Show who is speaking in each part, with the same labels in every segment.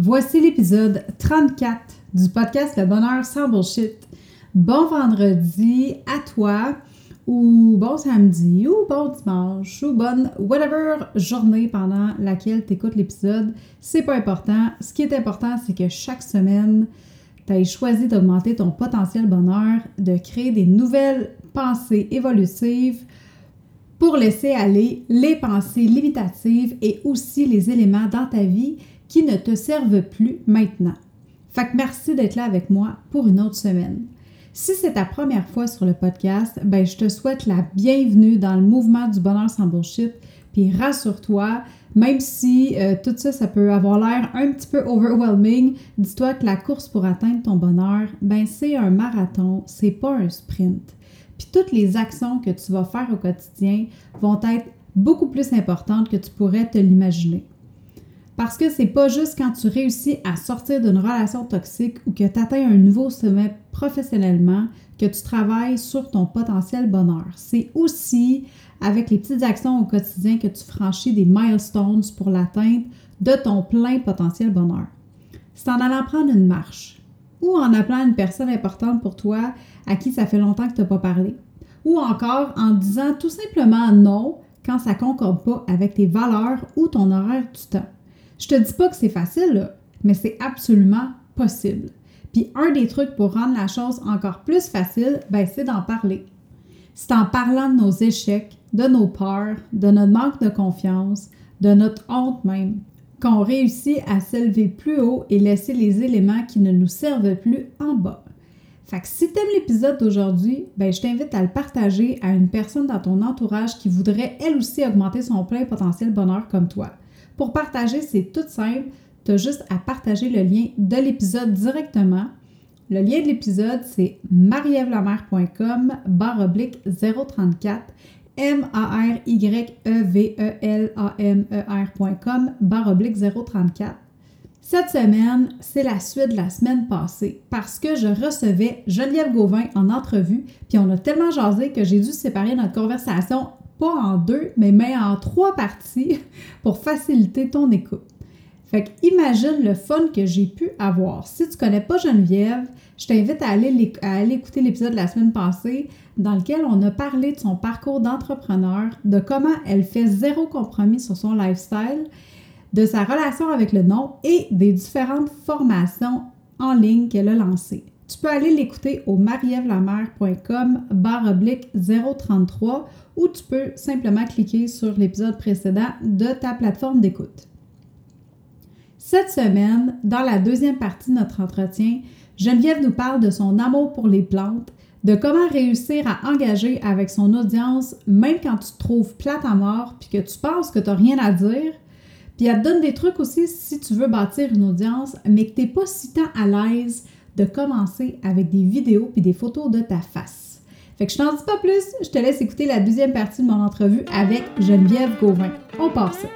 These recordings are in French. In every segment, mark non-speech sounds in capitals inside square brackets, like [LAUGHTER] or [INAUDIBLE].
Speaker 1: Voici l'épisode 34 du podcast Le Bonheur sans bullshit. Bon vendredi à toi, ou bon samedi, ou bon dimanche, ou bonne whatever journée pendant laquelle tu écoutes l'épisode. C'est pas important. Ce qui est important, c'est que chaque semaine, tu as choisi d'augmenter ton potentiel bonheur, de créer des nouvelles pensées évolutives pour laisser aller les pensées limitatives et aussi les éléments dans ta vie qui ne te servent plus maintenant. Fait merci d'être là avec moi pour une autre semaine. Si c'est ta première fois sur le podcast, ben je te souhaite la bienvenue dans le mouvement du bonheur sans bullshit. Puis rassure-toi, même si euh, tout ça, ça peut avoir l'air un petit peu overwhelming, dis-toi que la course pour atteindre ton bonheur, ben c'est un marathon, c'est pas un sprint. Puis toutes les actions que tu vas faire au quotidien vont être beaucoup plus importantes que tu pourrais te l'imaginer. Parce que c'est pas juste quand tu réussis à sortir d'une relation toxique ou que tu atteins un nouveau sommet professionnellement que tu travailles sur ton potentiel bonheur. C'est aussi avec les petites actions au quotidien que tu franchis des milestones pour l'atteinte de ton plein potentiel bonheur. C'est en allant prendre une marche ou en appelant une personne importante pour toi à qui ça fait longtemps que tu n'as pas parlé ou encore en disant tout simplement non quand ça ne concorde pas avec tes valeurs ou ton horaire du temps. Je te dis pas que c'est facile, mais c'est absolument possible. Puis un des trucs pour rendre la chose encore plus facile, ben, c'est d'en parler. C'est en parlant de nos échecs, de nos peurs, de notre manque de confiance, de notre honte même, qu'on réussit à s'élever plus haut et laisser les éléments qui ne nous servent plus en bas. Fait que si t'aimes l'épisode d'aujourd'hui, ben je t'invite à le partager à une personne dans ton entourage qui voudrait elle aussi augmenter son plein potentiel bonheur comme toi. Pour partager, c'est tout simple. Tu as juste à partager le lien de l'épisode directement. Le lien de l'épisode, c'est marievlamer.com barre oblique 034 M-A-R-Y-E-V-E-L-A-M-E-R.com barre oblique 034. Cette semaine, c'est la suite de la semaine passée parce que je recevais Geneviève Gauvin en entrevue, puis on a tellement jasé que j'ai dû séparer notre conversation pas en deux, mais, en trois parties [LAUGHS] pour faciliter ton écoute. Fait que imagine le fun que j'ai pu avoir. Si tu connais pas Geneviève, je t'invite à aller, à aller écouter l'épisode de la semaine passée dans lequel on a parlé de son parcours d'entrepreneur, de comment elle fait zéro compromis sur son lifestyle, de sa relation avec le nom et des différentes formations en ligne qu'elle a lancées. Tu peux aller l'écouter au marievlamer.com barre oblique 033 ou tu peux simplement cliquer sur l'épisode précédent de ta plateforme d'écoute. Cette semaine, dans la deuxième partie de notre entretien, Geneviève nous parle de son amour pour les plantes, de comment réussir à engager avec son audience même quand tu te trouves plate à mort puis que tu penses que tu n'as rien à dire. Puis elle te donne des trucs aussi si tu veux bâtir une audience, mais que tu n'es pas si tant à l'aise de commencer avec des vidéos puis des photos de ta face. Fait que je t'en dis pas plus, je te laisse écouter la deuxième partie de mon entrevue avec Geneviève Gauvin. On passe.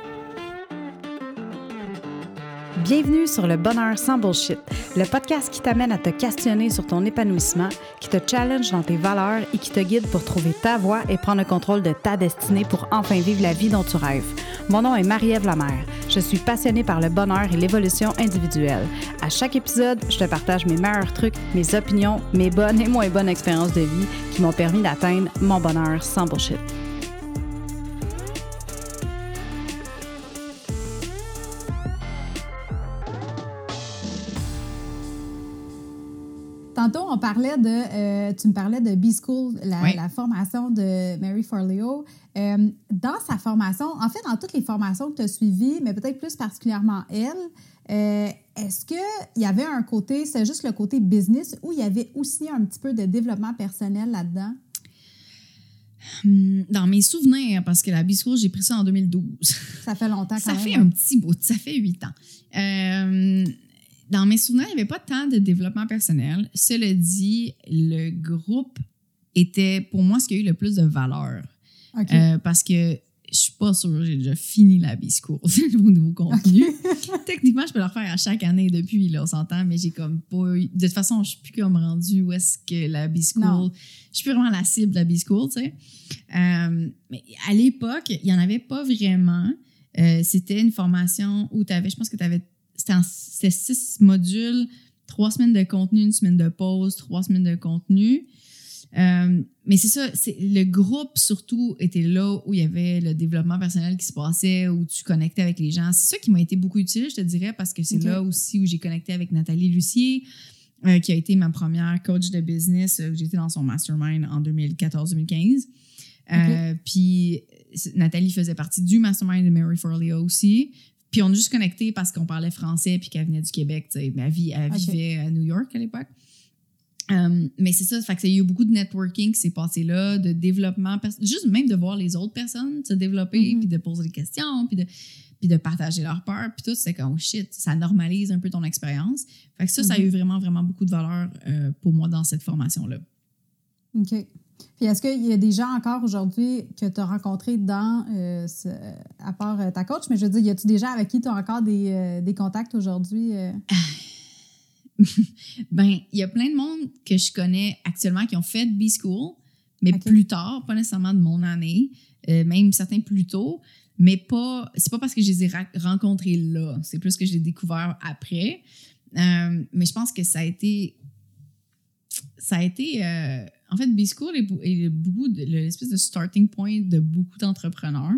Speaker 1: Bienvenue sur le Bonheur sans bullshit, le podcast qui t'amène à te questionner sur ton épanouissement, qui te challenge dans tes valeurs et qui te guide pour trouver ta voie et prendre le contrôle de ta destinée pour enfin vivre la vie dont tu rêves. Mon nom est Marie-Ève Lamère. Je suis passionnée par le bonheur et l'évolution individuelle. À chaque épisode, je te partage mes meilleurs trucs, mes opinions, mes bonnes et moins bonnes expériences de vie qui m'ont permis d'atteindre mon bonheur sans bullshit. Parlait de, euh, tu me parlais de B-School, la, formation de Mary Forleo. Euh, dans sa formation, en fait, dans toutes les formations que tu as suivies, mais peut-être plus particulièrement elle, euh, est-ce qu'il y avait un côté, c'est juste le côté business, ou il y avait aussi un petit peu de développement personnel là-dedans?
Speaker 2: Hmm, dans mes souvenirs, parce que la B-School, j'ai pris ça en 2012.
Speaker 1: Ça fait longtemps quand
Speaker 2: ça
Speaker 1: même.
Speaker 2: Ça fait un petit bout, ça fait huit ans dans mes souvenirs, il n'y avait pas tant de développement personnel. Cela dit, le groupe était pour moi ce qui a eu le plus de valeur. Euh, parce que je suis pas sûre, j'ai déjà fini la B-School au [LAUGHS] nouveau contenu. [LAUGHS] Techniquement, je peux le refaire à chaque année depuis, là, on s'entend, mais j'ai comme pas eu... De toute façon, je suis plus comme rendu où est-ce que la B-School... Je suis plus vraiment la cible de la B-School, tu sais. Euh, mais à l'époque, il n'y en avait pas vraiment. Euh, c'était une formation où tu avais, je pense que tu avais c'était six modules, trois semaines de contenu, une semaine de pause, trois semaines de contenu. Euh, mais c'est ça, c'est le groupe surtout était là où il y avait le développement personnel qui se passait, où tu connectais avec les gens. C'est ça qui m'a été beaucoup utile, je te dirais, parce que c'est là aussi où j'ai connecté avec Nathalie Lucier, euh, qui a été ma première coach de business. Euh, J'étais dans son mastermind en 2014-2015. Euh, Puis Nathalie faisait partie du mastermind de Mary Forleo aussi. Puis on a juste connecté parce qu'on parlait français puis qu'elle venait du Québec. tu sais. Mais elle, vivait à New York à l'époque. Euh, mais c'est ça, fait que il y a eu beaucoup de networking qui s'est passé là, de développement, juste même de voir les autres personnes se développer,
Speaker 1: Mhm.
Speaker 2: puis de poser des questions, puis de, puis de partager leurs peurs, puis tout, c'est comme, oh shit, ça normalise un peu ton expérience. Fait que ça, ça a
Speaker 1: Mhm.
Speaker 2: eu vraiment, vraiment beaucoup de valeur euh, pour moi dans cette formation-là.
Speaker 1: OK. Puis est-ce qu'il y a des gens encore aujourd'hui que tu as rencontrés dans, euh, ce- à part euh, ta coach, mais je veux dire, y a-tu des gens avec qui tu as encore des, euh, des contacts aujourd'hui? [LAUGHS]
Speaker 2: Ben, il y a plein de monde que je connais actuellement qui ont fait B-School, mais plus tard, pas nécessairement de mon année, euh, même certains plus tôt, mais pas, c'est pas parce que je les ai rencontrés là, c'est plus que je les ai découverts après. Euh, mais je pense que ça a été, ça a été, euh, en fait, B-School est, est beaucoup l'espèce de starting point de beaucoup d'entrepreneurs.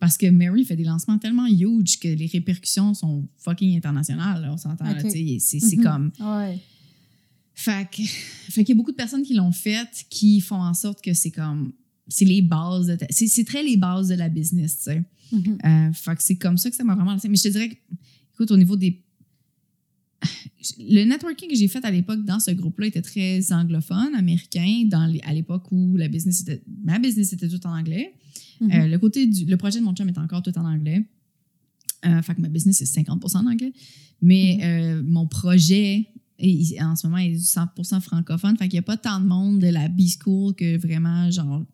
Speaker 2: Parce que Mary fait des lancements tellement huge que les répercussions sont fucking internationales. là, on s'entend. là,
Speaker 1: Ok.
Speaker 2: tu sais, C'est
Speaker 1: Mhm.
Speaker 2: comme.
Speaker 1: Ouais.
Speaker 2: Fait qu'il y a beaucoup de personnes qui l'ont fait qui font en sorte que c'est comme. C'est les bases de. c'est très les bases de la business, tu sais.
Speaker 1: Mhm.
Speaker 2: Euh, fait que c'est comme ça que ça m'a vraiment lancé. Mais je te dirais que, écoute, au niveau des. Le networking que j'ai fait à l'époque dans ce groupe-là était très anglophone, américain, dans les- à l'époque où la business était, ma business était tout en anglais.
Speaker 1: Mhm.
Speaker 2: Euh, le côté du, le projet de mon chum est encore tout en anglais. Euh, fait que ma business est 50 en anglais. Mais euh, mon projet, est- en ce moment, est 100% francophone. Fait qu'il n'y a pas tant de monde de la B-School que vraiment, genre,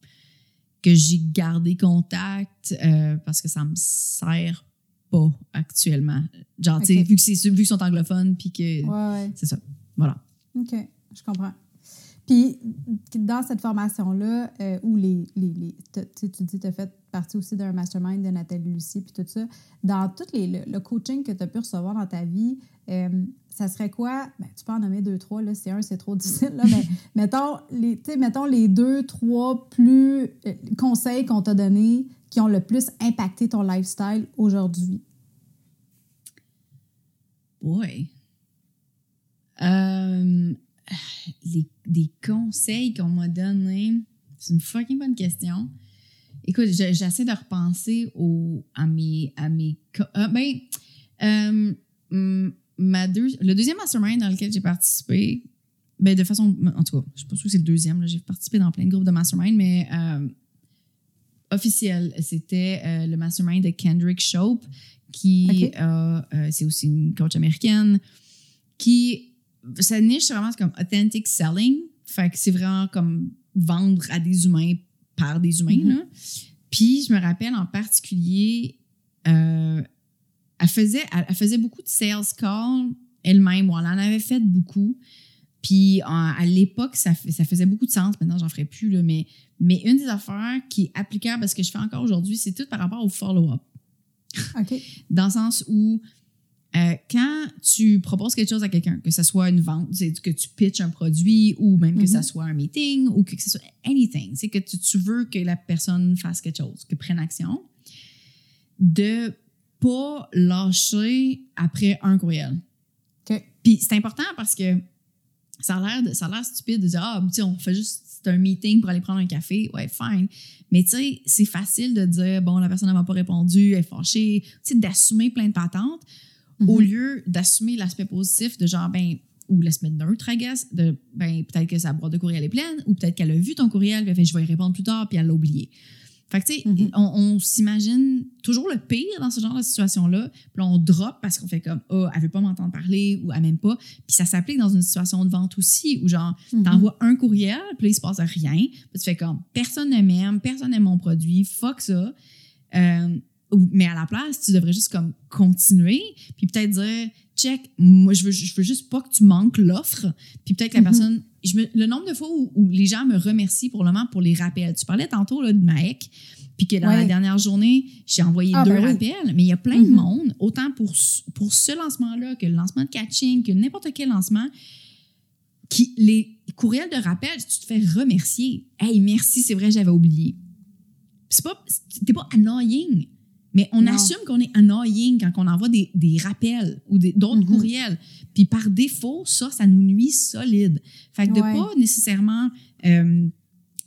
Speaker 2: que j'ai gardé contact euh, parce que ça me sert pas actuellement. Genre, tu sais,
Speaker 1: Ok.
Speaker 2: vu que c'est vu qu'ils sont anglophones, puis que
Speaker 1: Ouais, ouais.
Speaker 2: c'est ça. Voilà.
Speaker 1: OK, je comprends. Puis, dans cette formation-là, euh, où les, les, les- tu dis tu as fait partie aussi d'un mastermind de Nathalie Lucie, puis tout ça, dans tout les, le, le coaching que tu as pu recevoir dans ta vie, euh, ça serait quoi? Ben, tu peux en nommer deux, trois, là, c'est un, c'est trop difficile, là, mais [LAUGHS] mettons les, mettons les deux, trois plus euh, conseils qu'on t'a donnés qui ont le plus impacté ton lifestyle aujourd'hui.
Speaker 2: Boy. Euh, les, des conseils qu'on m'a donnés, c'est une fucking bonne question. Écoute, je- j'essaie de repenser au, à mes. À mes ah, ben, euh, hum, ma deux- le deuxième mastermind dans lequel j'ai participé, ben, de façon. En tout cas, je suis pas sûre que c'est le deuxième. J'ai participé dans plein de groupes de mastermind, mais euh, officiel, c'était euh, le mastermind de Kendrick Shope, qui
Speaker 1: Ok.
Speaker 2: a, euh, c'est aussi une coach américaine, qui, sa niche, c'est vraiment comme authentic selling. Fait que c'est vraiment comme vendre à des humains par des humains.
Speaker 1: Mhm.
Speaker 2: là. Puis je me rappelle en particulier, elle, faisait, elle, elle faisait beaucoup de sales calls elle-même. Bon, elle en avait fait beaucoup. Puis en- à l'époque, ça, faisait beaucoup de sens. Maintenant, j'en ferai plus. Là, mais, mais une des affaires qui est applicable à ce que je fais encore aujourd'hui, c'est tout par rapport au follow-up
Speaker 1: OK?
Speaker 2: dans le sens où euh, quand tu proposes quelque chose à quelqu'un, que ce soit une vente, que tu pitches un produit ou même que ce soit un meeting ou que, que ce soit anything, c'est que tu, tu veux que la personne fasse quelque chose, que prenne action, de pas lâcher après un courriel. Puis c'est important parce que ça a l'air de- ça a l'air stupide de dire ah tu sais, on fait juste c'est un meeting pour aller prendre un café. Ouais fine. Mais tu sais c'est facile de dire bon la personne ne m'a pas répondu elle est fâchée. Tu sais d'assumer plein de patentes au
Speaker 1: Mhm.
Speaker 2: lieu d'assumer l'aspect positif de genre ben ou l'aspect neutre I guess de ben peut-être que sa boîte de courriel est pleine ou peut-être qu'elle a vu ton courriel puis elle fait je vais y répondre plus tard puis elle l'a oublié fait que, tu sais,
Speaker 1: Mhm.
Speaker 2: on, on s'imagine toujours le pire dans ce genre de situation-là. Puis on drop parce qu'on fait comme, oh, elle veut pas m'entendre parler ou elle m'aime pas. Puis ça s'applique dans une situation de vente aussi où, genre,
Speaker 1: Mhm.
Speaker 2: t'envoies un courriel, puis là, il se passe rien. Puis tu fais comme, personne ne m'aime, personne n'aime mon produit, fuck ça. Euh, mais à la place, tu devrais juste comme continuer, puis peut-être dire, check, moi, je veux, je veux juste pas que tu manques l'offre. Puis peut-être que la
Speaker 1: Mhm.
Speaker 2: personne, je me- le nombre de fois où, où les gens me remercient pour le moment pour les rappels. Tu parlais tantôt là, de Maek, Puis que dans
Speaker 1: Ouais.
Speaker 2: la dernière journée, j'ai envoyé
Speaker 1: Ah,
Speaker 2: deux
Speaker 1: ben oui.
Speaker 2: rappels, mais il y a plein de
Speaker 1: Mhm.
Speaker 2: monde, autant pour, pour ce lancement-là que le lancement de catching, que n'importe quel lancement, qui les courriels de rappel, tu te fais remercier. Hey, merci, c'est vrai, j'avais oublié. C'est pas, t'es pas annoying, mais on
Speaker 1: Non.
Speaker 2: assume qu'on est annoying quand on envoie des, des rappels ou d'autres
Speaker 1: Mhm.
Speaker 2: courriels. Puis par défaut, ça, ça nous nuit solide. Fait que de
Speaker 1: Ouais.
Speaker 2: pas nécessairement euh,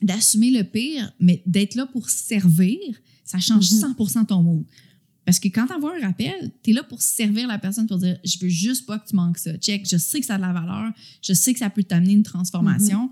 Speaker 2: d'assumer le pire, mais d'être là pour servir, ça change
Speaker 1: Mhm.
Speaker 2: 100% ton mood. Parce que quand tu envoies un rappel, tu es là pour servir la personne, pour dire Je veux juste pas que tu manques ça. Check, je sais que ça a de la valeur, je sais que ça peut t'amener une transformation.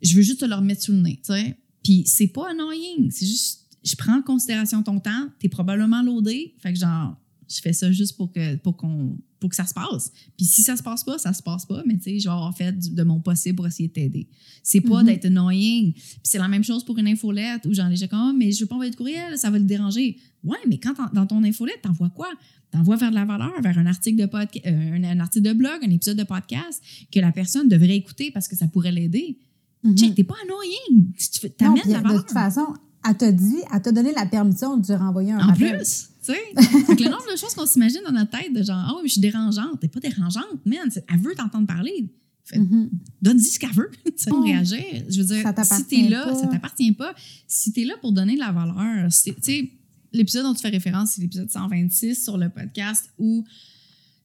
Speaker 2: Je veux juste te le remettre sous le nez. tu sais. Puis c'est pas annoying, c'est juste, je prends en considération ton temps, tu es probablement loadé. Fait que genre, je fais ça juste pour que, pour qu'on, pour que ça se passe. Puis si ça se passe pas, ça se passe pas, mais tu sais, je vais avoir fait du- de mon possible pour essayer de t'aider. C'est pas
Speaker 1: Mhm.
Speaker 2: d'être annoying. Puis c'est la même chose pour une infolette où genre les gens comme, Ah, mais je veux pas envoyer de courriel, ça va le déranger. Ouais, mais quand dans ton infolette, t'envoies quoi? T'envoies vers de la valeur, vers un article de podca- euh, un, un article de blog, un épisode de podcast que la personne devrait écouter parce que ça pourrait l'aider.
Speaker 1: Mhm.
Speaker 2: Check, t'es pas annoying. Tu
Speaker 1: Non, puis
Speaker 2: de la
Speaker 1: de
Speaker 2: valeur.
Speaker 1: toute façon, elle t'a dit, elle t'a donné la permission de renvoyer un
Speaker 2: En
Speaker 1: rappel.
Speaker 2: plus, tu sais. Fait que le nombre de choses qu'on s'imagine dans notre tête de genre, ah oui, mais je suis dérangeante. T'es pas dérangeante, man. Elle veut t'entendre parler. Fait-
Speaker 1: Mhm.
Speaker 2: Donne-y ce qu'elle veut. [LAUGHS] Tu sais, on
Speaker 1: Oh.
Speaker 2: réagir. Je veux dire,
Speaker 1: Ça
Speaker 2: si t'es là,
Speaker 1: pas.
Speaker 2: ça t'appartient pas. Si t'es là pour donner de la valeur, tu sais, l'épisode dont tu fais référence, c'est l'épisode 126 sur le podcast où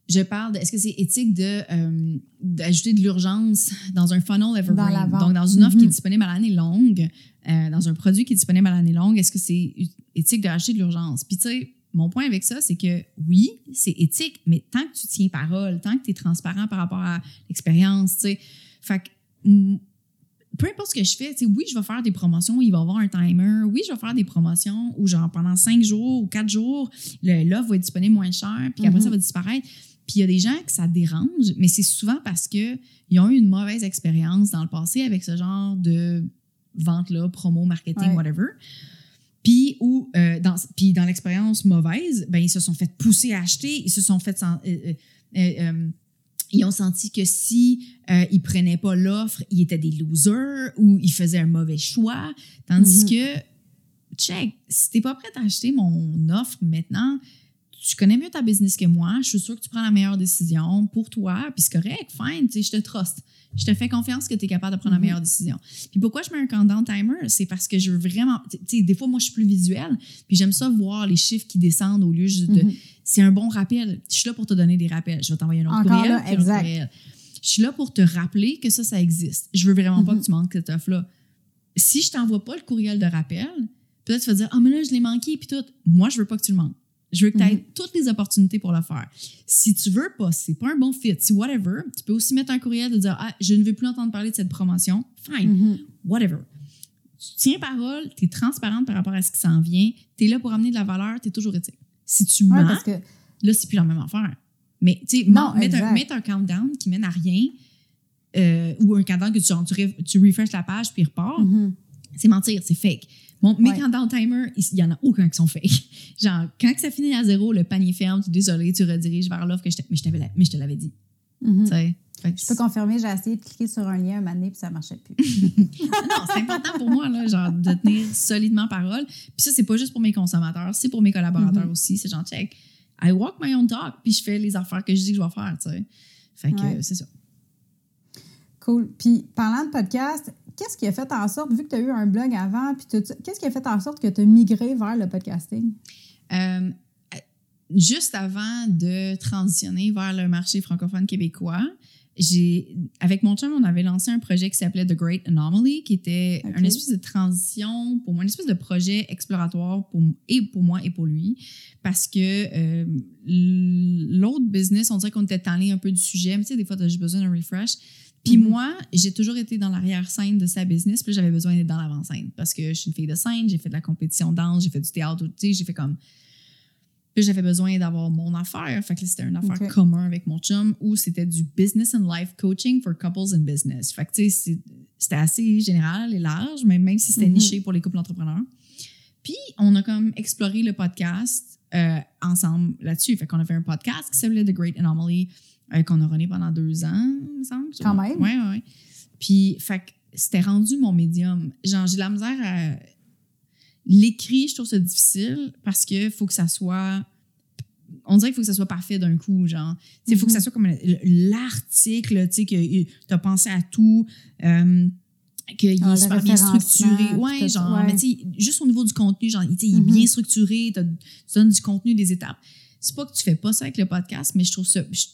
Speaker 2: je parle de est-ce que c'est éthique de euh, d'ajouter de l'urgence dans un funnel evergreen?
Speaker 1: Dans
Speaker 2: donc dans une offre qui est
Speaker 1: Mhm.
Speaker 2: disponible à l'année longue euh, dans un produit qui est disponible à l'année longue est-ce que c'est éthique d'acheter de l'urgence? Puis tu sais mon point avec ça c'est que oui c'est éthique mais tant que tu tiens parole tant que tu es transparent par rapport à l'expérience tu sais fait que peu importe ce que je fais, tu sais, oui, je vais faire des promotions, il va y avoir un timer. Oui, je vais faire des promotions où, genre, pendant cinq jours ou quatre jours, l'offre va être disponible moins cher, puis après, ça va disparaître. Puis il y a des gens que ça dérange, mais c'est souvent parce qu'ils ont eu une mauvaise expérience dans le passé avec ce genre de vente-là, promo, marketing,
Speaker 1: Ouais.
Speaker 2: whatever. Puis, ou, euh, dans, puis dans l'expérience mauvaise, ben, ils se sont fait pousser à acheter, ils se sont fait. euh, euh, ils ont senti que si ils prenaient pas l'offre, ils étaient des losers ou ils faisaient un mauvais choix. Tandis
Speaker 1: Mhm.
Speaker 2: que, check, si t'es pas prête à acheter mon offre maintenant, tu connais mieux ta business que moi. Je suis sûre que tu prends la meilleure décision pour toi. Puis c'est correct, fine, tu sais, je te trust. Je te fais confiance que tu es capable de prendre
Speaker 1: Mhm.
Speaker 2: la meilleure décision. Puis pourquoi je mets un countdown timer? C'est parce que je veux vraiment. Tu sais, des fois, moi, je suis plus visuelle. Puis j'aime ça voir les chiffres qui descendent au lieu juste de.
Speaker 1: Mhm.
Speaker 2: C'est un bon rappel. Je suis là pour te donner des rappels. Je vais t'envoyer un autre
Speaker 1: Encore
Speaker 2: courriel.
Speaker 1: là,
Speaker 2: puis un
Speaker 1: exact.
Speaker 2: courriel. Je suis là pour te rappeler que ça, ça existe. Je veux vraiment pas
Speaker 1: Mhm.
Speaker 2: que tu manques cette offre-là. Si je t'envoie pas le courriel de rappel, peut-être tu vas dire Ah, mais là, je l'ai manqué, puis tout. Moi, je veux pas que tu le manques. Je veux que tu aies
Speaker 1: Mhm.
Speaker 2: toutes les opportunités pour le faire. Si tu veux pas, si c'est pas un bon fit, si whatever, tu peux aussi mettre un courriel de dire Ah, je ne veux plus entendre parler de cette promotion. Fine,
Speaker 1: Mhm.
Speaker 2: whatever. Tu tiens parole, tu es transparente par rapport à ce qui s'en vient, tu es là pour amener de la valeur, tu es toujours éthique. Si tu
Speaker 1: Ouais,
Speaker 2: mens,
Speaker 1: parce que
Speaker 2: là, c'est plus la même affaire. Mais, tu sais, mettre, un, mettre un countdown qui mène à rien, euh, ou un countdown que tu, genre, tu, ref- tu refresh la page puis il repart,
Speaker 1: Mhm.
Speaker 2: c'est mentir, c'est fake. Mon, mes
Speaker 1: Ouais.
Speaker 2: countdown timers, il n'y en a aucun qui sont fake. [LAUGHS] Genre, quand ça finit à zéro, le panier ferme, tu es désolé, tu rediriges vers l'offre que je mais je t'avais la- mais je te l'avais dit. Tu sais. Fait que
Speaker 1: Je peux confirmer, j'ai essayé de cliquer sur un lien un donné, puis ça marchait plus. [LAUGHS]
Speaker 2: non, c'est important pour moi, là, genre, de tenir solidement parole. Puis ça, c'est pas juste pour mes consommateurs, c'est pour mes collaborateurs
Speaker 1: Mhm.
Speaker 2: aussi. C'est genre, check, I walk my own talk, puis je fais les affaires que je dis que je vais faire, tu sais. Fait que
Speaker 1: Ouais.
Speaker 2: c'est ça.
Speaker 1: Cool. Puis, parlant de podcast, qu'est-ce qui a fait en sorte, vu que tu as eu un blog avant, puis qu'est-ce qui a fait en sorte que tu as migré vers le podcasting?
Speaker 2: Euh, juste avant de transitionner vers le marché francophone québécois, j'ai avec mon chum, on avait lancé un projet qui s'appelait The Great Anomaly, qui était
Speaker 1: Ok.
Speaker 2: une espèce de transition pour moi, une espèce de projet exploratoire pour, et pour moi et pour lui, parce que euh, l'autre business, on dirait qu'on était tanné un peu du sujet, mais tu sais, des fois, tu as juste besoin d'un refresh. Puis
Speaker 1: Mhm.
Speaker 2: moi, j'ai toujours été dans l'arrière-scène de sa business, puis j'avais besoin d'être dans l'avant-scène parce que je suis une fille de scène, j'ai fait de la compétition danse, j'ai fait du théâtre, tu sais, j'ai fait comme puis j'avais besoin d'avoir mon affaire. Fait que c'était une affaire
Speaker 1: Ok.
Speaker 2: commun avec mon chum où c'était du business and life coaching for couples in business. Fait que tu sais, c'était assez général et large, mais même si c'était
Speaker 1: Mhm.
Speaker 2: niché pour les couples entrepreneurs. Puis on a comme exploré le podcast euh, ensemble là-dessus. Fait qu'on a fait un podcast qui s'appelait The Great Anomaly euh, qu'on a runné pendant deux ans, il me semble.
Speaker 1: Quand même.
Speaker 2: Ouais, ouais. Puis, fait que c'était rendu mon médium. Genre, j'ai la misère à l'écrit, je trouve ça difficile parce que faut que ça soit on dirait qu'il faut que ça soit parfait d'un coup, genre. Il faut que ça soit comme l'article, tu sais, que tu as pensé à tout, euh, qu'il
Speaker 1: Ah,
Speaker 2: est super bien structuré.
Speaker 1: référencement,
Speaker 2: Ouais, genre,
Speaker 1: ouais.
Speaker 2: mais tu sais, juste au niveau du contenu, genre, tu sais, il est
Speaker 1: Mhm.
Speaker 2: bien structuré, t'as- tu donnes du contenu, des étapes. C'est pas que tu fais pas ça avec le podcast, mais je trouve ça, je,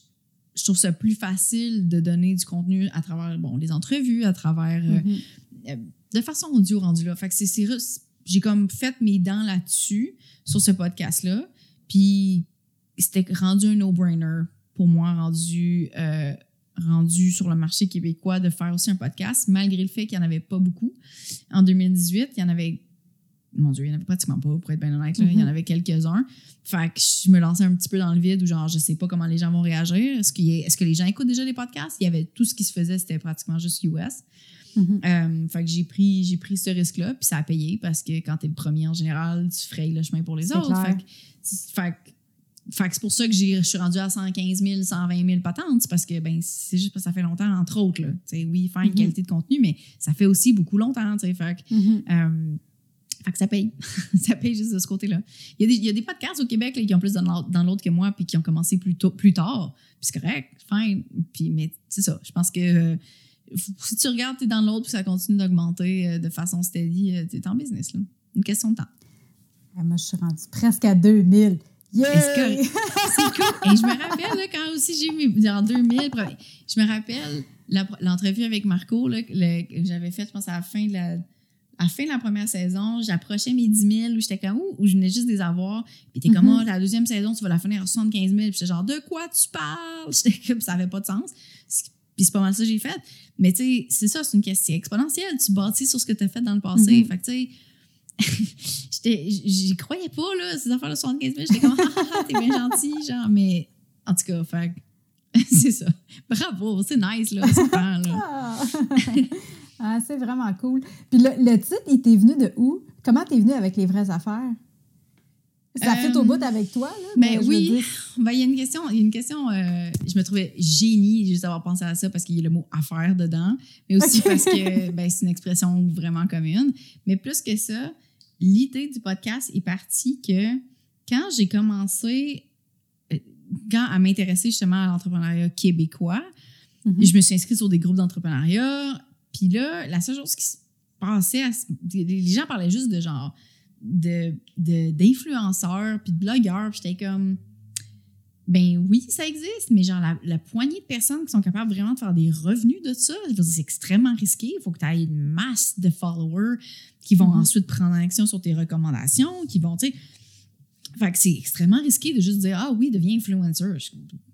Speaker 2: je trouve ça plus facile de donner du contenu à travers, bon, les entrevues, à travers, euh,
Speaker 1: Mhm.
Speaker 2: euh, de façon audio rendu là. Fait que c'est-. J'ai comme fait mes dents là-dessus, sur ce podcast-là. Puis c'était rendu un no-brainer pour moi, rendu, euh, rendu sur le marché québécois de faire aussi un podcast, malgré le fait qu'il n'y en avait pas beaucoup. En 2018, il y en avait. Mon Dieu, il n'y en avait pratiquement pas, pour être bien honnête. là. Il y en
Speaker 1: Mhm.
Speaker 2: avait quelques-uns. Fait que je me lançais un petit peu dans le vide où, genre, je sais pas comment les gens vont réagir. Est-ce, a- est-ce que les gens écoutent déjà des podcasts? Il y avait tout ce qui se faisait, c'était pratiquement juste US.
Speaker 1: Mhm.
Speaker 2: Euh, fait que j'ai pris, j'ai pris ce risque-là, puis ça a payé parce que quand t'es le premier en général, tu frayes le chemin pour les autres.
Speaker 1: clair.
Speaker 2: Fait que, c'est- fait que- fait que c'est pour ça que j'ai- je suis rendue à 115 000, 120 000 patentes, parce que ben, c'est juste parce que ça fait longtemps, entre autres. Là. Tu oui, faire une
Speaker 1: Mhm.
Speaker 2: qualité de contenu, mais ça fait aussi beaucoup longtemps. tu. Fait que, euh, fait que ça paye. [LAUGHS] ça paye juste de ce côté-là. Il y, a des, il y a des podcasts au Québec là, qui ont plus dans l'autre- que moi, puis qui ont commencé plus, tôt, plus tard. Puis c'est correct, fine. Puis, mais c'est ça. Je pense que euh, si tu regardes, tu es dans l'autre, puis ça continue d'augmenter euh, de façon steady, tu es en business. Là. Une question de temps.
Speaker 1: Ah, moi, je suis rendue presque à 2000. Yeah! [LAUGHS]
Speaker 2: C'est cool? Et je me rappelle, là, quand aussi j'ai eu en 2000, pre- je me rappelle l'entrevue avec Marco là, j'avais faite, je pense, à la fin de la, à la fin de la première saison. J'approchais mes 10 000 où j'étais comme, ouh, où je venais juste des avoir. Puis t'es comme,
Speaker 1: Mhm.
Speaker 2: oh, la deuxième saison, tu vas la finir à 75 000. Puis j'étais genre, de quoi tu parles? [LAUGHS] J'étais comme, ça avait pas de sens. Puis c'est pas mal ça que j'ai fait. Mais tu sais, c'est ça, c'est une question exponentielle. Tu bâtis sur ce que tu as fait dans le passé.
Speaker 1: Mhm.
Speaker 2: Fait que tu sais, [LAUGHS] j'y croyais pas, là, ces affaires de 75 000. J'étais comme, [LAUGHS] ah, ah, ah, t'es bien gentil, genre, mais en tout cas, fait c'est ça. Bravo, c'est nice, là, super, là.
Speaker 1: Ah, c'est vraiment cool. Puis le, le titre, il t'est venu de où? Comment t'es venu avec les vraies affaires? Ça
Speaker 2: Euh,
Speaker 1: fait au bout avec toi, là?
Speaker 2: ben oui. Ben, il y a une question, il y a une question euh, je me trouvais génie juste d'avoir pensé à ça parce qu'il y a le mot affaire dedans, mais aussi parce que [LAUGHS] ben, c'est une expression vraiment commune. Mais plus que ça, l'idée du podcast est partie que quand j'ai commencé euh, quand à m'intéresser justement à l'entrepreneuriat québécois,
Speaker 1: Mhm.
Speaker 2: je me suis inscrite sur des groupes d'entrepreneuriat. Puis là, la seule chose qui se passait, à les gens parlaient juste de genre de de- d'influenceurs puis de blogueurs. Puis j'étais comme, ben oui, ça existe, mais genre la, la poignée de personnes qui sont capables vraiment de faire des revenus de ça, c'est extrêmement risqué. Il faut que tu aies une masse de followers qui vont
Speaker 1: Mhm.
Speaker 2: ensuite prendre action sur tes recommandations, qui vont, tu sais. Fait que c'est extrêmement risqué de juste dire Ah oui, deviens comme,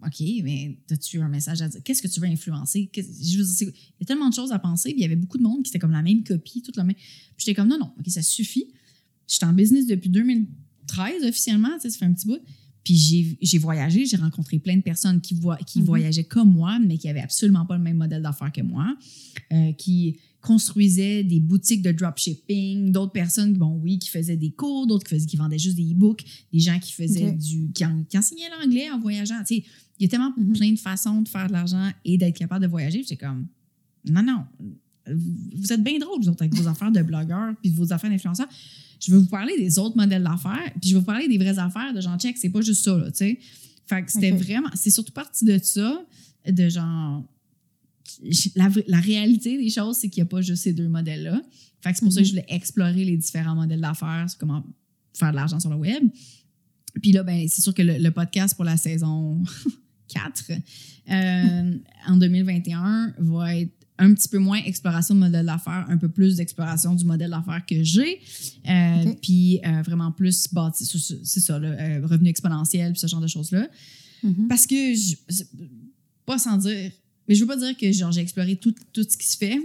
Speaker 2: OK, mais as-tu un message à dire? Qu'est-ce que tu veux influencer? Il y a tellement de choses à penser. Puis il y avait beaucoup de monde qui était comme la même copie, toute la même. Puis j'étais comme non, non, OK, ça suffit. J'étais en business depuis 2013 officiellement, tu sais, ça fait un petit bout. Puis j'ai- voyagé, j'ai rencontré plein de personnes qui, qui
Speaker 1: Mhm.
Speaker 2: voyageaient comme moi, mais qui avaient absolument pas le même modèle d'affaires que moi, euh, qui construisaient des boutiques de dropshipping, d'autres personnes, bon oui, qui faisaient des cours, d'autres qui, vendaient juste des e-books, des gens qui faisaient du, qui, en- qui enseignaient l'anglais en voyageant. Tu sais, il y a tellement
Speaker 1: Mhm.
Speaker 2: plein de façons de faire de l'argent et d'être capable de voyager. J'étais comme, non, non, vous, êtes bien drôles, vous autres, avec vos affaires de blogueurs puis vos affaires d'influenceurs. Je vais vous parler des autres modèles d'affaires, puis je vais vous parler des vraies affaires de genre, check, c'est pas juste ça, là, tu sais. Fait que c'était vraiment, c'est surtout parti de ça, de genre, la, la réalité des choses, c'est qu'il n'y a pas juste ces deux modèles-là. Fait que c'est pour ça que je voulais explorer les différents modèles d'affaires, comment faire de l'argent sur le web. Puis là, ben, c'est sûr que le, le podcast pour la saison [LAUGHS] 4 euh, en 2021 va être un petit peu moins exploration de modèle d'affaires, un peu plus d'exploration du modèle d'affaires que j'ai. Euh. Puis euh, vraiment plus bâti c'est ça, là, euh, revenu exponentiel, ce genre de choses-là.
Speaker 1: Mhm.
Speaker 2: Parce que, je, pas sans dire, mais je veux pas dire que genre, j'ai exploré tout, tout ce qui se fait,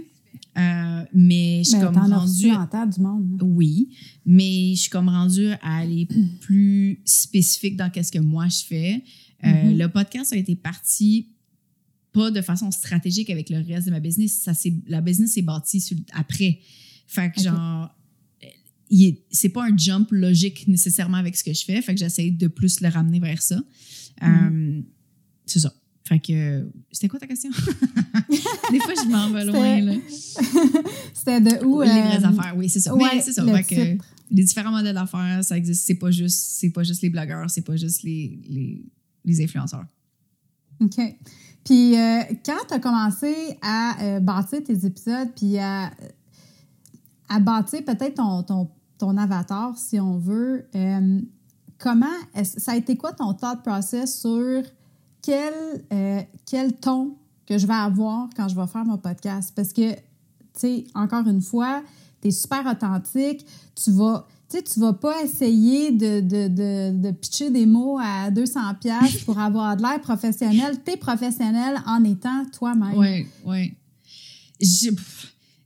Speaker 2: mais je suis comme rendue.
Speaker 1: en du monde. hein.
Speaker 2: Oui, mais je suis comme rendue à aller [CLEARS THROAT] plus spécifique dans qu'est-ce que moi je fais.
Speaker 1: Mhm.
Speaker 2: Le podcast a été parti pas de façon stratégique avec le reste de ma business. Ça, c'est, la business s'est bâtie sur- après. Fait que genre, euh, est- c'est pas un jump logique nécessairement avec ce que je fais. Fait que j'essaie de plus le ramener vers ça.
Speaker 1: Mhm.
Speaker 2: Euh, c'est ça. Fait que, c'était quoi ta question? [LAUGHS] Des fois, je m'en vais loin,
Speaker 1: C'était-
Speaker 2: là. [LAUGHS]
Speaker 1: C'était de où?
Speaker 2: les
Speaker 1: euh,
Speaker 2: vraies affaires, oui, c'est ça.
Speaker 1: ouais,
Speaker 2: mais c'est ça. fait que- les différents modèles d'affaires, ça existe. C'est pas juste, c'est pas juste les blogueurs, c'est pas juste les, les, les influenceurs.
Speaker 1: OK. Puis euh, quand tu as commencé à euh, bâtir tes épisodes, puis à, bâtir peut-être ton, avatar, si on veut, euh, comment, ça a été quoi ton thought process sur quel, quel ton que je vais avoir quand je vais faire mon podcast? Parce que, tu sais, encore une fois, tu es super authentique, tu vas tu vas pas essayer de, de, de, pitcher des mots à 200 pièces pour avoir de l'air professionnel. Tu es professionnel en étant toi-même.
Speaker 2: Oui, oui.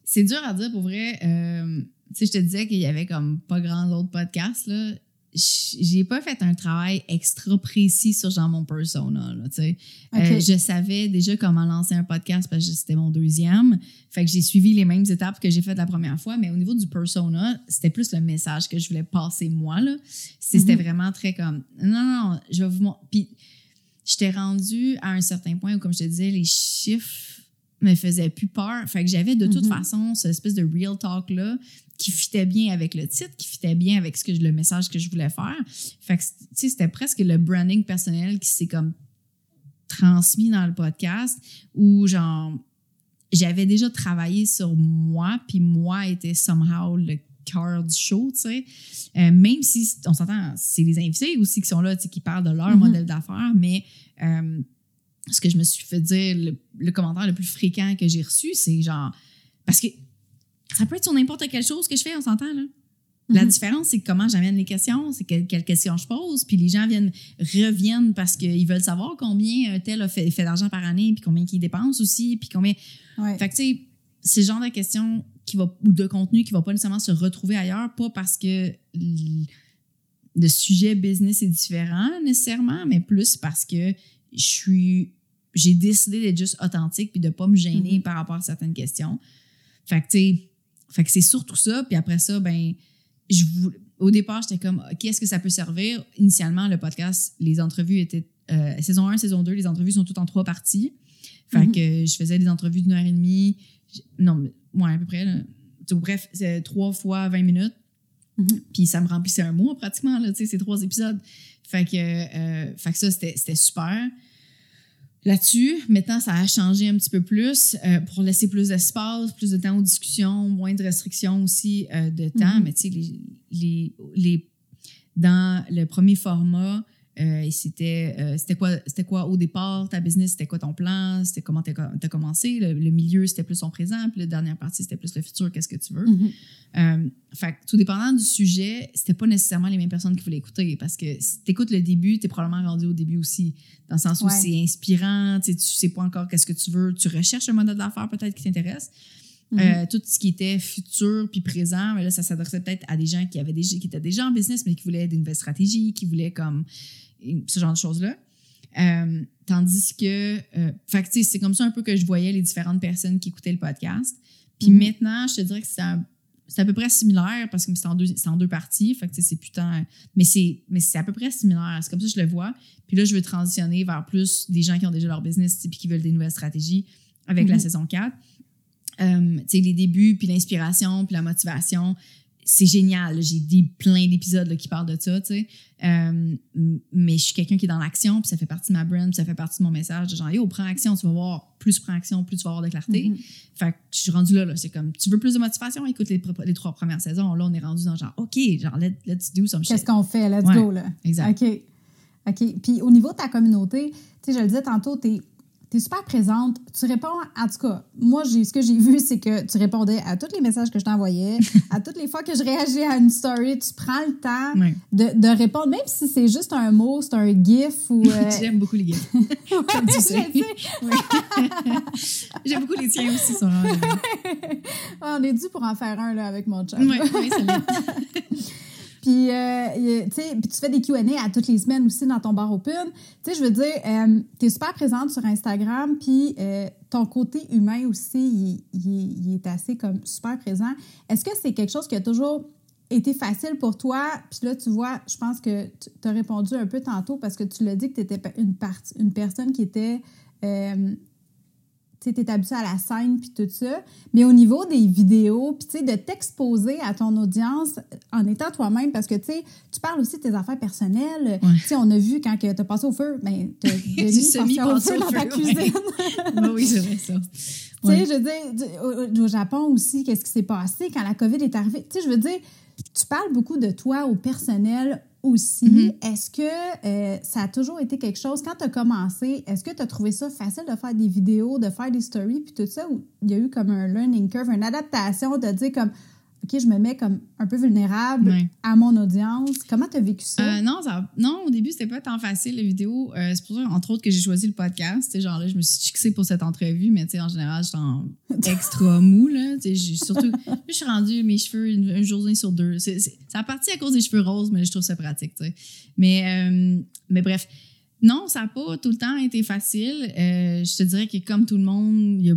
Speaker 2: C'est dur à dire pour vrai. Euh, tu sais, je te disais qu'il y avait comme pas grand autres podcasts, là j'ai pas fait un travail extra précis sur genre mon persona. Là, euh, je savais déjà comment lancer un podcast parce que c'était mon deuxième. Fait que j'ai suivi les mêmes étapes que j'ai faites la première fois, mais au niveau du persona, c'était plus le message que je voulais passer moi. Là. C'était mhm. vraiment très comme non, non, je vais vous Puis j'étais rendue à un certain point où, comme je te disais, les chiffres me faisaient plus peur. Fait que j'avais de toute mhm. façon cette espèce de real talk-là qui fitait bien avec le titre, qui fitait bien avec ce que le message que je voulais faire. Fait que, tu sais, c'était presque le branding personnel qui s'est comme transmis dans le podcast où, genre, j'avais déjà travaillé sur moi, puis moi était somehow le cœur du show, tu sais. Euh, même si, on s'entend, c'est les invités aussi qui sont là, tu sais, qui parlent de leur mm-hmm. modèle d'affaires, mais euh, ce que je me suis fait dire, le, le commentaire le plus fréquent que j'ai reçu, c'est genre, parce que ça peut être sur n'importe quelle chose que je fais, on s'entend, là. La mhm. différence, c'est comment j'amène les questions, c'est quelles questions je pose, puis les gens viennent, reviennent parce qu'ils veulent savoir combien un tel a fait, d'argent par année, puis combien il dépense aussi, puis combien. Fait que, tu sais, c'est le genre de questions qui va, ou de contenu qui va pas nécessairement se retrouver ailleurs, pas parce que le sujet business est différent nécessairement, mais plus parce que je suis. J'ai décidé d'être juste authentique puis de pas me gêner mhm. par rapport à certaines questions. Fait que, tu fait que c'est surtout ça. Puis après ça, ben, je au départ, j'étais comme, OK, est-ce que ça peut servir? Initialement, le podcast, les entrevues étaient, euh, saison 1, saison 2, les entrevues sont toutes en trois parties. Fait mm-hmm. que je faisais des entrevues d'une heure et demie. Non, ouais, à peu près. Bref, c'est trois fois 20 minutes. Mm-hmm. Puis ça me remplissait un mois pratiquement, là, tu sais, ces trois épisodes. Fait que, euh, fait que ça, c'était super là-dessus. Maintenant, ça a changé un petit peu plus euh, pour laisser plus d'espace, plus de temps aux discussions, moins de restrictions aussi euh, de temps. Mm-hmm. Mais tu sais, les, les, les, dans le premier format, euh, c'était euh, c'était quoi c'était quoi au départ ta business? C'était quoi ton plan? C'était comment tu as, commencé? Le, milieu c'était plus son présent puis la dernière partie c'était plus le futur qu'est-ce que tu veux? Euh, fait tout dépendant du sujet c'était pas nécessairement les mêmes personnes qui voulaient écouter parce que si tu écoutes le début tu es probablement rendu au début aussi dans le sens où c'est inspirant tu sais pas encore qu'est-ce que tu veux tu recherches un modèle d'affaires peut-être qui t'intéresse. Mm-hmm. tout ce qui était futur puis présent, mais là, ça s'adressait peut-être à des gens qui avaient déjà, qui étaient déjà en business, mais qui voulaient des nouvelles stratégies, qui voulaient comme ce genre de choses-là. Euh, tandis que, euh, c'est comme ça un peu que je voyais les différentes personnes qui écoutaient le podcast. Puis mhm. maintenant, je te dirais que c'est à, peu près similaire parce que c'est en deux, en deux parties. Fait que c'est putain. Mais c'est, mais c'est à peu près similaire. C'est comme ça que je le vois. Puis là, je veux transitionner vers plus des gens qui ont déjà leur business puis qui veulent des nouvelles stratégies avec la mhm. saison 4. Euh, les débuts, puis l'inspiration, puis la motivation c'est génial. J'ai dit plein d'épisodes qui parlent de ça, tu sais. Euh, mais je suis quelqu'un qui est dans l'action, puis ça fait partie de ma brand, puis ça fait partie de mon message. Genre, yo, prends action, tu vas voir. Plus tu prends action, plus tu vas avoir de clarté. Mm-hmm. Fait que je suis rendue là, là. C'est comme, tu veux plus de motivation? Écoute les, les, trois premières saisons. Là, on est rendu dans genre, OK, genre, let's do some shit.
Speaker 1: Qu'est-ce qu'on fait? Let's go, là.
Speaker 2: Exact.
Speaker 1: OK. OK. Puis au niveau de ta communauté, tu sais, je le disais tantôt, t'es tu es super présente. Tu réponds, en tout cas, moi, ce que j'ai vu, c'est que tu répondais à tous les messages que je t'envoyais. [LAUGHS] à toutes les fois que je réagis à une story, tu prends le temps de, de, répondre, même si c'est juste un mot, c'est un GIF ou.
Speaker 2: Euh, [LAUGHS] J'aime beaucoup les GIFs. [LAUGHS] Comme tu sais. J'aime beaucoup les tiens aussi, sur
Speaker 1: On est dû pour en faire un là, avec mon chat.
Speaker 2: Oui, oui, c'est
Speaker 1: puis, euh, tu fais des Q&A à toutes les semaines aussi dans ton bar open. Tu sais, je veux dire, euh, tu es super présente sur Instagram, puis euh, ton côté humain aussi, il, est assez comme super présent. Est-ce que c'est quelque chose qui a toujours été facile pour toi? Puis là, tu vois, je pense que tu as répondu un peu tantôt parce que tu l'as dit que tu étais une, une personne qui était tu es habitué à la scène puis tout ça. Mais au niveau des vidéos, puis tu sais, de t'exposer à ton audience en étant toi-même, parce que tu sais, tu parles aussi de tes affaires personnelles. Tu sais, on a vu quand tu as passé au feu, ben, tu as mis au feu dans ta cuisine. [LAUGHS]
Speaker 2: oui, c'est vrai ça.
Speaker 1: Tu sais, je veux dire, au, Japon aussi, qu'est-ce qui s'est passé quand la COVID est arrivée? Tu sais, je veux dire, tu parles beaucoup de toi au personnel aussi. Mm-hmm. Est-ce que euh, ça a toujours été quelque chose, quand tu as commencé, est-ce que tu as trouvé ça facile de faire des vidéos, de faire des stories, puis tout ça, ou il y a eu comme un learning curve, une adaptation de dire comme, OK, je me mets comme un peu vulnérable à mon audience. Comment tu as vécu ça?
Speaker 2: Euh, non, non, au début, c'était pas tant facile, les vidéos. Euh, c'est pour ça, entre autres, que j'ai choisi le podcast. genre là, je me suis fixée pour cette entrevue, mais en général, je suis en [LAUGHS] extra mou. Là, surtout, je suis rendue mes cheveux une, journée sur deux. C'est, ça a parti à cause des cheveux roses, mais je trouve ça pratique. Mais, euh, mais bref. Non, ça n'a pas tout le temps été facile. je te dirais que comme tout le monde, il y a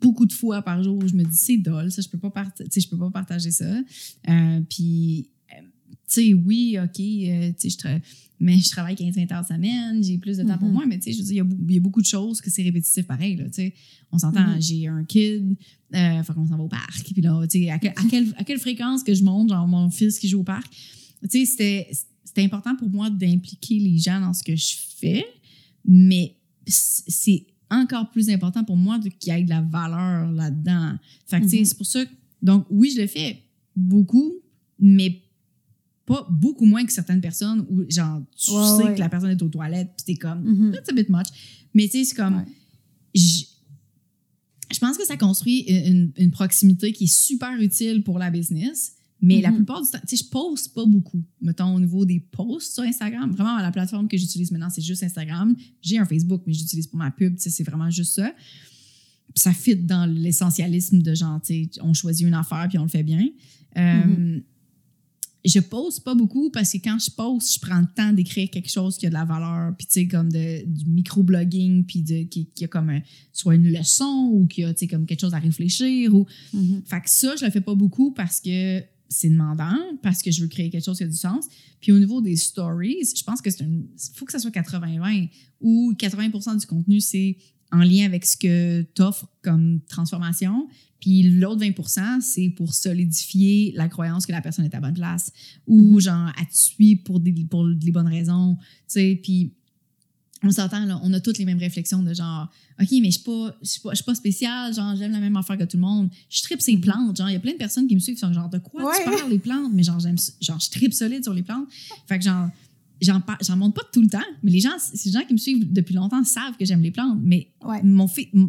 Speaker 2: beaucoup de fois par jour où je me dis c'est dole, ça je peux pas je peux pas partager ça. Euh, puis euh, tu sais oui, OK, euh, tu sais je mais je travaille 15-20 heures semaine, j'ai plus de temps pour mm-hmm. moi, mais tu sais, je veux dire, il y, a beaucoup de choses que c'est répétitif pareil, là, tu sais. On s'entend, mm-hmm. j'ai un kid, euh, faut qu'on s'en va au parc, puis là, tu sais, à, quelle, à quelle fréquence que je monte, genre, mon fils qui joue au parc. Tu sais, c'était important pour moi d'impliquer les gens dans ce que je fais, mais c'est encore plus important pour moi qu'il y ait de la valeur là-dedans. Fait que, mm-hmm. c'est pour ça que, donc, oui, je le fais beaucoup, mais pas beaucoup moins que certaines personnes où, genre, tu sais que la personne est aux toilettes, puis t'es comme, mm-hmm. that's a bit much. Mais, tu sais, c'est comme, je, pense que ça construit une, une, proximité qui est super utile pour la business. Mais la mm-hmm. plupart du temps, tu sais, je poste pas beaucoup, mettons, au niveau des posts sur Instagram. Vraiment, la plateforme que j'utilise maintenant, c'est juste Instagram. J'ai un Facebook, mais j'utilise pour ma pub, tu sais, c'est vraiment juste ça. ça fit dans l'essentialisme de genre, tu sais, on choisit une affaire puis on le fait bien. Euh, mm-hmm. Je poste pas beaucoup parce que quand je poste, je prends le temps d'écrire quelque chose qui a de la valeur, puis tu sais, comme de, du microblogging, puis de, qui, qui, a comme soit une leçon ou qui a, tu sais, comme quelque chose à réfléchir. Ou... Mm-hmm. Fait que ça, je le fais pas beaucoup parce que c'est demandant parce que je veux créer quelque chose qui a du sens. Puis au niveau des stories, je pense que c'est faut que ça soit 80-20 ou 80 du contenu, c'est en lien avec ce que tu offres comme transformation. Puis l'autre 20 c'est pour solidifier la croyance que la personne est à bonne place ou mm-hmm. genre, à te pour, des, pour les bonnes raisons. Tu sais, puis on s'entend, là, on a toutes les mêmes réflexions de genre, OK, mais je suis pas, je suis pas, pas spéciale, genre, j'aime la même affaire que tout le monde. Je tripe ces plantes. Genre, il y a plein de personnes qui me suivent qui sont genre, de quoi tu parles, les plantes? Mais genre, j'aime, genre, je tripe solide sur les plantes. Fait que genre, j'en, j'en montre pas tout le temps, mais les gens, ces gens qui me suivent depuis longtemps savent que j'aime les plantes. Mais mon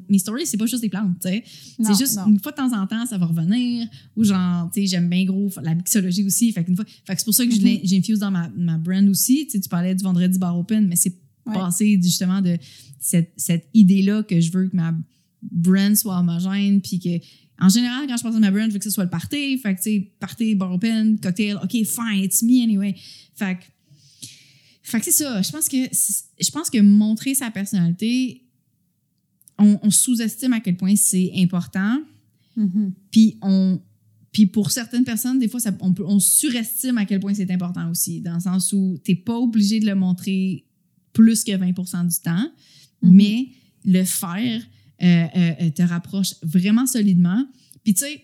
Speaker 2: mes stories, c'est pas juste des plantes, tu sais. C'est juste une fois de temps en temps, ça va revenir. Ou genre, tu sais, j'aime bien gros la mixologie aussi. Fait, fois, fait que c'est pour ça que mm-hmm. j'infuse dans ma, ma brand aussi. Tu sais, tu parlais du vendredi bar open, mais c'est passer justement de cette, cette idée-là que je veux que ma brand soit homogène, puis que en général, quand je pense à ma brand, je veux que ce soit le party. Fait que, tu sais, party, bar open, cocktail, OK, fine, it's me anyway. Fait que, fait que c'est ça. Je pense que, je pense que montrer sa personnalité, on, on sous-estime à quel point c'est important. Mm-hmm. Puis on. Puis pour certaines personnes, des fois, ça, on, on surestime à quel point c'est important aussi, dans le sens où tu n'es pas obligé de le montrer plus que 20% du temps, mhm. mais le faire euh, euh, euh, te rapproche vraiment solidement. Puis tu sais,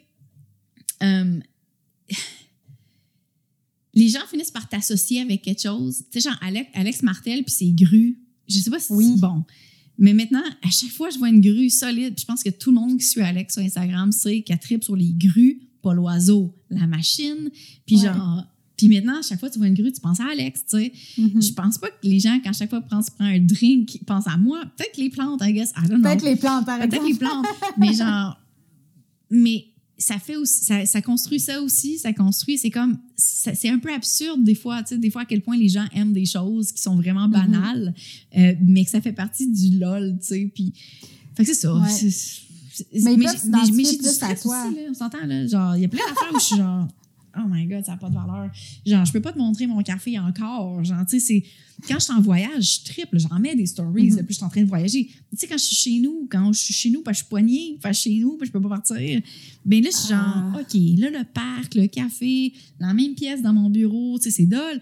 Speaker 2: [SIGHS] les gens finissent par t'associer avec quelque chose. Tu sais, genre Alex, Martel puis ses grues. Je sais pas si c'est bon. Mais maintenant, à chaque fois je vois une grue solide, je pense que tout le monde qui suit Alex sur Instagram sait qu'elle tripe sur les grues, pas l'oiseau, la machine. Puis genre, puis maintenant, à chaque fois que tu vois une grue, tu penses à Alex, tu sais. Mm-hmm. Je pense pas que les gens, quand chaque fois tu prends, un drink, pensent à moi. Peut-être les plantes, I guess.
Speaker 1: Peut-être les plantes, par
Speaker 2: exemple. Peut-être les plantes. mais [LAUGHS] genre, mais ça fait aussi, ça, construit ça aussi, ça construit, c'est comme, c'est un peu absurde des fois, tu sais, des fois à quel point les gens aiment des choses qui sont vraiment mm-hmm. banales, euh, mais que ça fait partie du lol, tu sais. Puis, fait que c'est ça.
Speaker 1: Mais, mais, mais, j'ai du stress aussi,
Speaker 2: là, on s'entend, là. Genre, il y a plein d'affaires où je suis genre oh my god, ça n'a pas de valeur. Genre, je peux pas te montrer mon café encore. Genre, tu sais, c'est. Quand je suis en voyage, je triple, j'en mets des stories, mm-hmm. puis je suis en train de voyager. Tu sais, quand je suis chez nous, quand je suis chez nous, parce que je suis poignée, enfin, chez nous, je peux pas partir. Ben là, je suis genre, ah. OK, là, le parc, le café, la même pièce dans mon bureau, tu sais, c'est dole.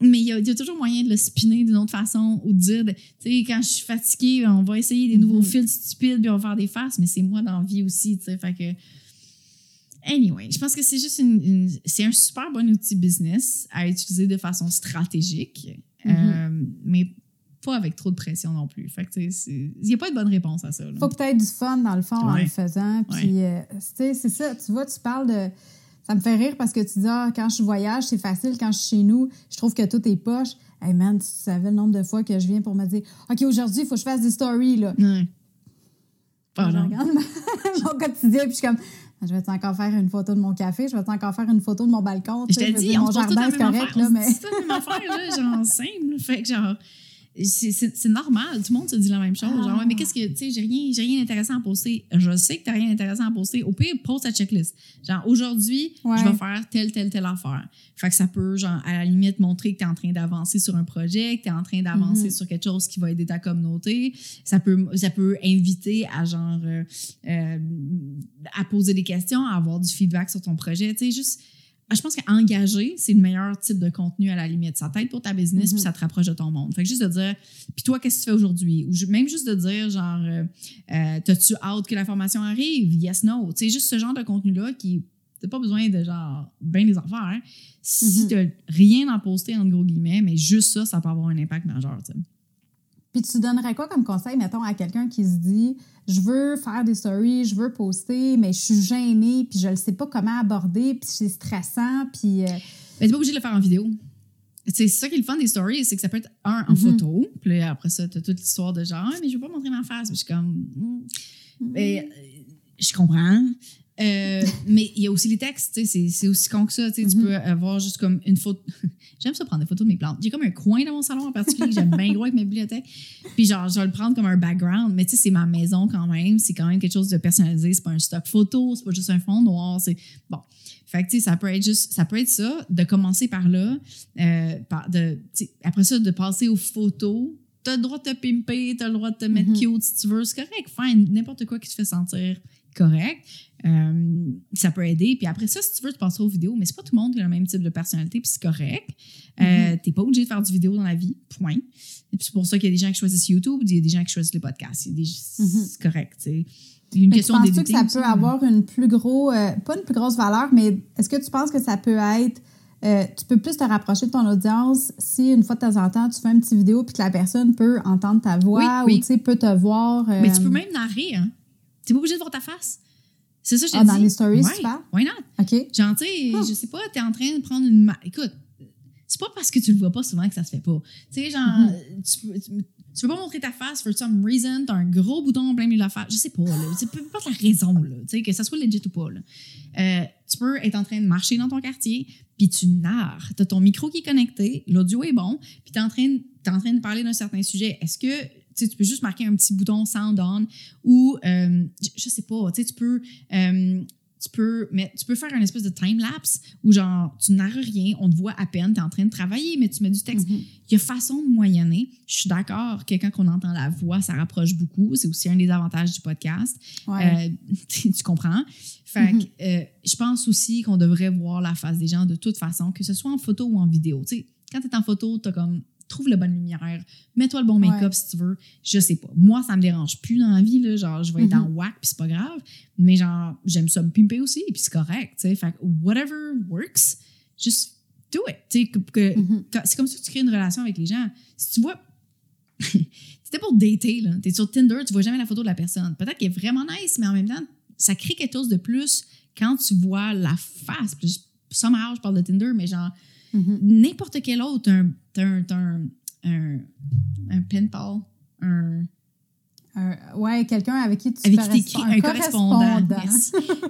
Speaker 2: mais il y, a, il y a toujours moyen de le spinner d'une autre façon ou de dire, tu sais, quand je suis fatiguée, on va essayer des nouveaux
Speaker 1: Mhm.
Speaker 2: fils stupides puis on va faire des faces, mais c'est moi dans la vie aussi, tu sais. Fait que. Anyway, je pense que c'est juste une, une- c'est un super bon outil business à utiliser de façon stratégique,
Speaker 1: Mhm.
Speaker 2: euh, mais pas avec trop de pression non plus. Fait il n'y a pas de bonne réponse à ça. là.
Speaker 1: faut que tu aies du fun dans le fond en le faisant. Puis, euh, tu sais, c'est ça. Tu vois, tu parles de. Ça me fait rire parce que tu dis, ah, quand je voyage, c'est facile. Quand je suis chez nous, je trouve que tout est poche. Hey man, tu savais le nombre de fois que je viens pour me dire, OK, aujourd'hui, il faut que je fasse des stories, là.
Speaker 2: Ouais.
Speaker 1: Je
Speaker 2: Pardon.
Speaker 1: regarde [LAUGHS] mon quotidien, puis je suis comme, je vais encore faire une photo de mon café, je vais encore faire une photo de mon balcon?
Speaker 2: Je
Speaker 1: dire,
Speaker 2: on
Speaker 1: mon jardin, c'est correct, là, mais.
Speaker 2: la même affaire, là, genre, simple. Fait que, genre, c'est- normal. Tout le monde se dit la même chose. Genre,
Speaker 1: Ah.
Speaker 2: ouais, mais qu'est-ce que, tu sais, j'ai rien, j'ai rien d'intéressant à poster. Je sais que t'as rien d'intéressant à poster. Au pire, pose ta checklist. Genre, aujourd'hui,
Speaker 1: Ouais.
Speaker 2: je vais faire telle, telle, telle affaire. Fait que ça peut, genre, à la limite, montrer que t'es en train d'avancer sur un projet, que t'es en train d'avancer
Speaker 1: Mhm.
Speaker 2: sur quelque chose qui va aider ta communauté. Ça peut, ça peut inviter à, genre, euh, euh, à poser des questions, à avoir du feedback sur ton projet. Tu sais, juste, ah, je pense qu'engager, c'est le meilleur type de contenu à la limite. Ça t'aide pour ta business,
Speaker 1: Mhm.
Speaker 2: puis ça te rapproche de ton monde. Fait que juste de dire, puis toi, qu'est-ce que tu fais aujourd'hui? Ou même juste de dire, genre, euh, euh, t'as-tu hâte que la formation arrive? Yes, no. Tu sais, juste ce genre de contenu-là qui, t'as pas besoin de, genre, bien des affaires. hein. Si
Speaker 1: Mhm.
Speaker 2: t'as rien à poster, entre gros guillemets, mais juste ça, ça peut avoir un impact majeur, tu sais.
Speaker 1: Puis tu donnerais quoi comme conseil, mettons, à quelqu'un qui se dit je veux faire des stories, je veux poster, mais je suis gênée, puis je ne sais pas comment aborder, puis c'est stressant, puis. euh,
Speaker 2: Mais t'es pas obligé de le faire en vidéo. C'est ça qui est le fun des stories, c'est que ça peut être un en
Speaker 1: Mhm.
Speaker 2: photo, puis après ça, t'as toute l'histoire de genre, Ah, mais je veux pas montrer ma face. Puis je suis comme, Hmm. Mais, euh, je comprends. Euh, mais il y a aussi les textes, c'est- aussi con que ça. Tu
Speaker 1: Mhm.
Speaker 2: peux avoir juste comme une photo. [LAUGHS] J'aime ça prendre des photos de mes plantes. J'ai comme un coin dans mon salon en particulier que j'aime bien gros avec ma bibliothèque. Puis genre, je vais le prendre comme un background. Mais tu sais, c'est ma maison quand même. C'est quand même quelque chose de personnalisé. C'est pas un stock photo, c'est pas juste un fond noir. C'est bon. Fait que tu sais, ça peut être juste, ça peut être ça, de commencer par là. euh, par- de, après ça, de passer aux photos. T'as le droit de te pimper, t'as le droit de te mettre
Speaker 1: Mhm.
Speaker 2: cute si tu veux. C'est correct. Fine. N'importe quoi qui te fait sentir correct. Euh, ça peut aider. Puis après ça, si tu veux, tu passeras aux vidéos, mais c'est pas tout le monde qui a le même type de personnalité, puis c'est correct. Euh, T'es pas obligé de faire du vidéo dans la vie, point. Et puis c'est pour ça qu'il y a des gens qui choisissent YouTube, il y a des gens qui choisissent les podcasts. Des- C'est correct, tu sais. Une
Speaker 1: Mais tu
Speaker 2: question
Speaker 1: penses-tu que ça peut avoir une plus gros, euh, pas une plus grosse valeur, mais est-ce que tu penses que ça peut être, euh, tu peux plus te rapprocher de ton audience si une fois de temps en temps tu fais une petite vidéo puis que la personne peut entendre ta voix
Speaker 2: Oui, oui.
Speaker 1: ou tu peut te voir. euh,
Speaker 2: Mais tu peux même narrer, hein. T'es pas obligé de voir ta face. C'est ça, je te
Speaker 1: Ah,
Speaker 2: dis.
Speaker 1: dans les stories,
Speaker 2: Ouais,
Speaker 1: tu parles?
Speaker 2: Why not?
Speaker 1: OK.
Speaker 2: Genre, tu sais, je sais pas, t'es en train de prendre une. Écoute, c'est pas parce que tu le vois pas souvent que ça se fait pas. Tu sais, genre,
Speaker 1: Mhm.
Speaker 2: tu, peux, tu, tu peux pas montrer ta face for some reason, t'as un gros bouton en plein milieu de la face. Je sais pas, là. C'est peu importe la raison, là. Tu sais, que ça soit legit ou pas, là. Euh, tu peux être en train de marcher dans ton quartier, puis tu narres. T'as ton micro qui est connecté, l'audio est bon, puis t'es en train, de- t'es en train de parler d'un certain sujet. Est-ce que tu peux juste marquer un petit bouton sound on ou euh, je, sais pas, tu sais, tu peux euh, tu peux, mais tu peux faire un espèce de time lapse où genre tu narres rien, on te voit à peine, tu es en train de travailler, mais tu mets du texte.
Speaker 1: Mhm.
Speaker 2: Il y a façon de moyenner. Je suis d'accord que quand on entend la voix, ça rapproche beaucoup. C'est aussi un des avantages du podcast.
Speaker 1: Ouais.
Speaker 2: Euh, [LAUGHS] tu comprends? Fait
Speaker 1: Mhm.
Speaker 2: que, euh, je pense aussi qu'on devrait voir la face des gens de toute façon, que ce soit en photo ou en vidéo. Tu sais, quand tu es en photo, tu comme trouve la bonne lumière, mets-toi le bon make-up
Speaker 1: Ouais.
Speaker 2: si tu veux. Je sais pas. Moi, ça me dérange plus dans la vie. Là, genre, je vais être
Speaker 1: Mhm.
Speaker 2: en whack puis c'est pas grave. Mais genre, j'aime ça me pimper aussi puis c'est correct. Tu sais, fait que whatever works, just do it. Tu sais,
Speaker 1: Mhm.
Speaker 2: c'est comme ça que tu crées une relation avec les gens. Si tu vois. [LAUGHS] C'était pour dater, là. T'es sur Tinder, tu vois jamais la photo de la personne. Peut-être qu'elle est vraiment nice, mais en même temps, ça crée quelque chose de plus quand tu vois la face. Somehow, je parle de Tinder, mais genre,
Speaker 1: Mhm.
Speaker 2: n'importe quel autre, un, un, un, un, un pen pal, un,
Speaker 1: Un- ouais, quelqu'un avec qui tu
Speaker 2: avec qui t'écris un, correspondant.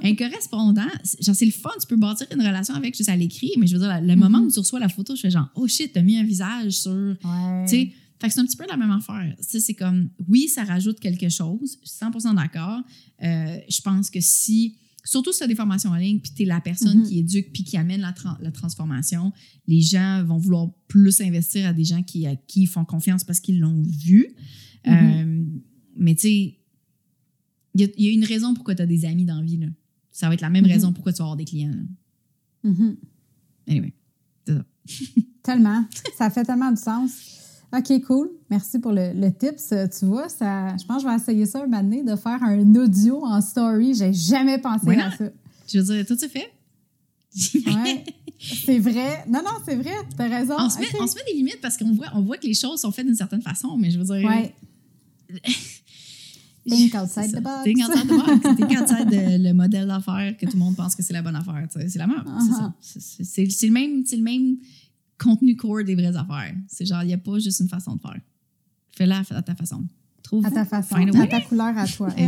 Speaker 2: Un correspondant, c'est- genre, c'est le fun, tu peux bâtir une relation avec juste à l'écrit, mais je veux dire, le moment
Speaker 1: Mhm.
Speaker 2: où tu reçois la photo, je fais genre, oh shit, t'as mis un visage sur
Speaker 1: Ouais.
Speaker 2: Tu sais, fait que c'est un petit peu la même affaire. Tu sais, c'est comme, oui, ça rajoute quelque chose, je suis 100% d'accord. Euh, je pense que si, surtout si tu as des formations en ligne, puis tu es la personne
Speaker 1: Mhm.
Speaker 2: qui éduque puis qui amène la, tran- la transformation, les gens vont vouloir plus investir à des gens qui, à qui ils font confiance parce qu'ils l'ont vu.
Speaker 1: Mhm.
Speaker 2: Euh, mais tu sais, il y, a- il y a une raison pourquoi tu as des amis dans la vie. Là. Ça va être la même
Speaker 1: Mhm.
Speaker 2: raison pourquoi tu vas avoir des clients. là. Anyway, c'est ça.
Speaker 1: Tellement. ça fait tellement du sens. OK, cool. Merci pour le, le tips. Tu vois, ça, je pense que je vais essayer ça un moment donné, de faire un audio en story. J'ai jamais pensé à ça.
Speaker 2: Je veux dire, tout se fait.
Speaker 1: ouais. C'est vrai. Non, non, c'est vrai. T'as raison.
Speaker 2: On se, met, on se, met, des limites parce qu'on voit, on voit que les choses sont faites d'une certaine façon, mais je veux dire.
Speaker 1: Ouais. [LAUGHS] Think outside the box.
Speaker 2: Think outside the box. Think outside le modèle d'affaires que tout le monde pense que c'est la bonne affaire. C'est la même. Uh-huh. C'est le, même, le même contenu core des vraies affaires. C'est genre, il n'y a pas juste une façon de faire. Fais-la à ta façon.
Speaker 1: Trouve à ta façon, à ta couleur, à toi. [LAUGHS]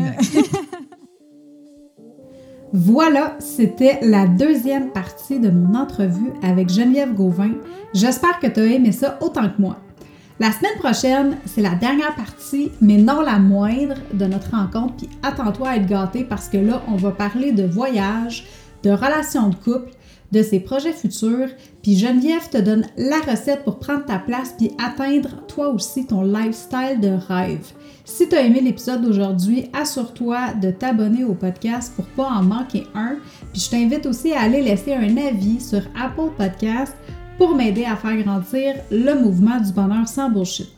Speaker 1: Voilà, c'était la deuxième partie de mon entrevue avec Geneviève Gauvin. J'espère que tu as aimé ça autant que moi. La semaine prochaine, c'est la dernière partie, mais non la moindre, de notre rencontre. Puis attends-toi à être gâté parce que là, on va parler de voyage, de relations de couple, de ses projets futurs. Puis Geneviève te donne la recette pour prendre ta place puis atteindre toi aussi ton lifestyle de rêve. Si tu as aimé l'épisode d'aujourd'hui, assure-toi de t'abonner au podcast pour pas en manquer un. Puis je t'invite aussi à aller laisser un avis sur Apple Podcast pour m'aider à faire grandir le mouvement du bonheur sans bullshit.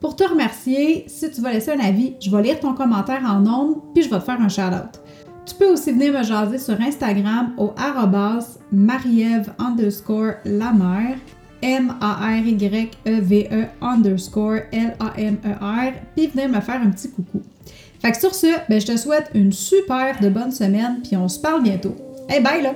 Speaker 1: Pour te remercier, si tu vas laisser un avis, je vais lire ton commentaire en ondes, puis je vais te faire un shout-out. Tu peux aussi venir me jaser sur Instagram au mariève underscore la M-A-R-Y-E-V-E underscore L-A-M-E-R, puis venir me faire un petit coucou. Fait que sur ce, ben, je te souhaite une super de bonne semaine, puis on se parle bientôt. Hey, bye là!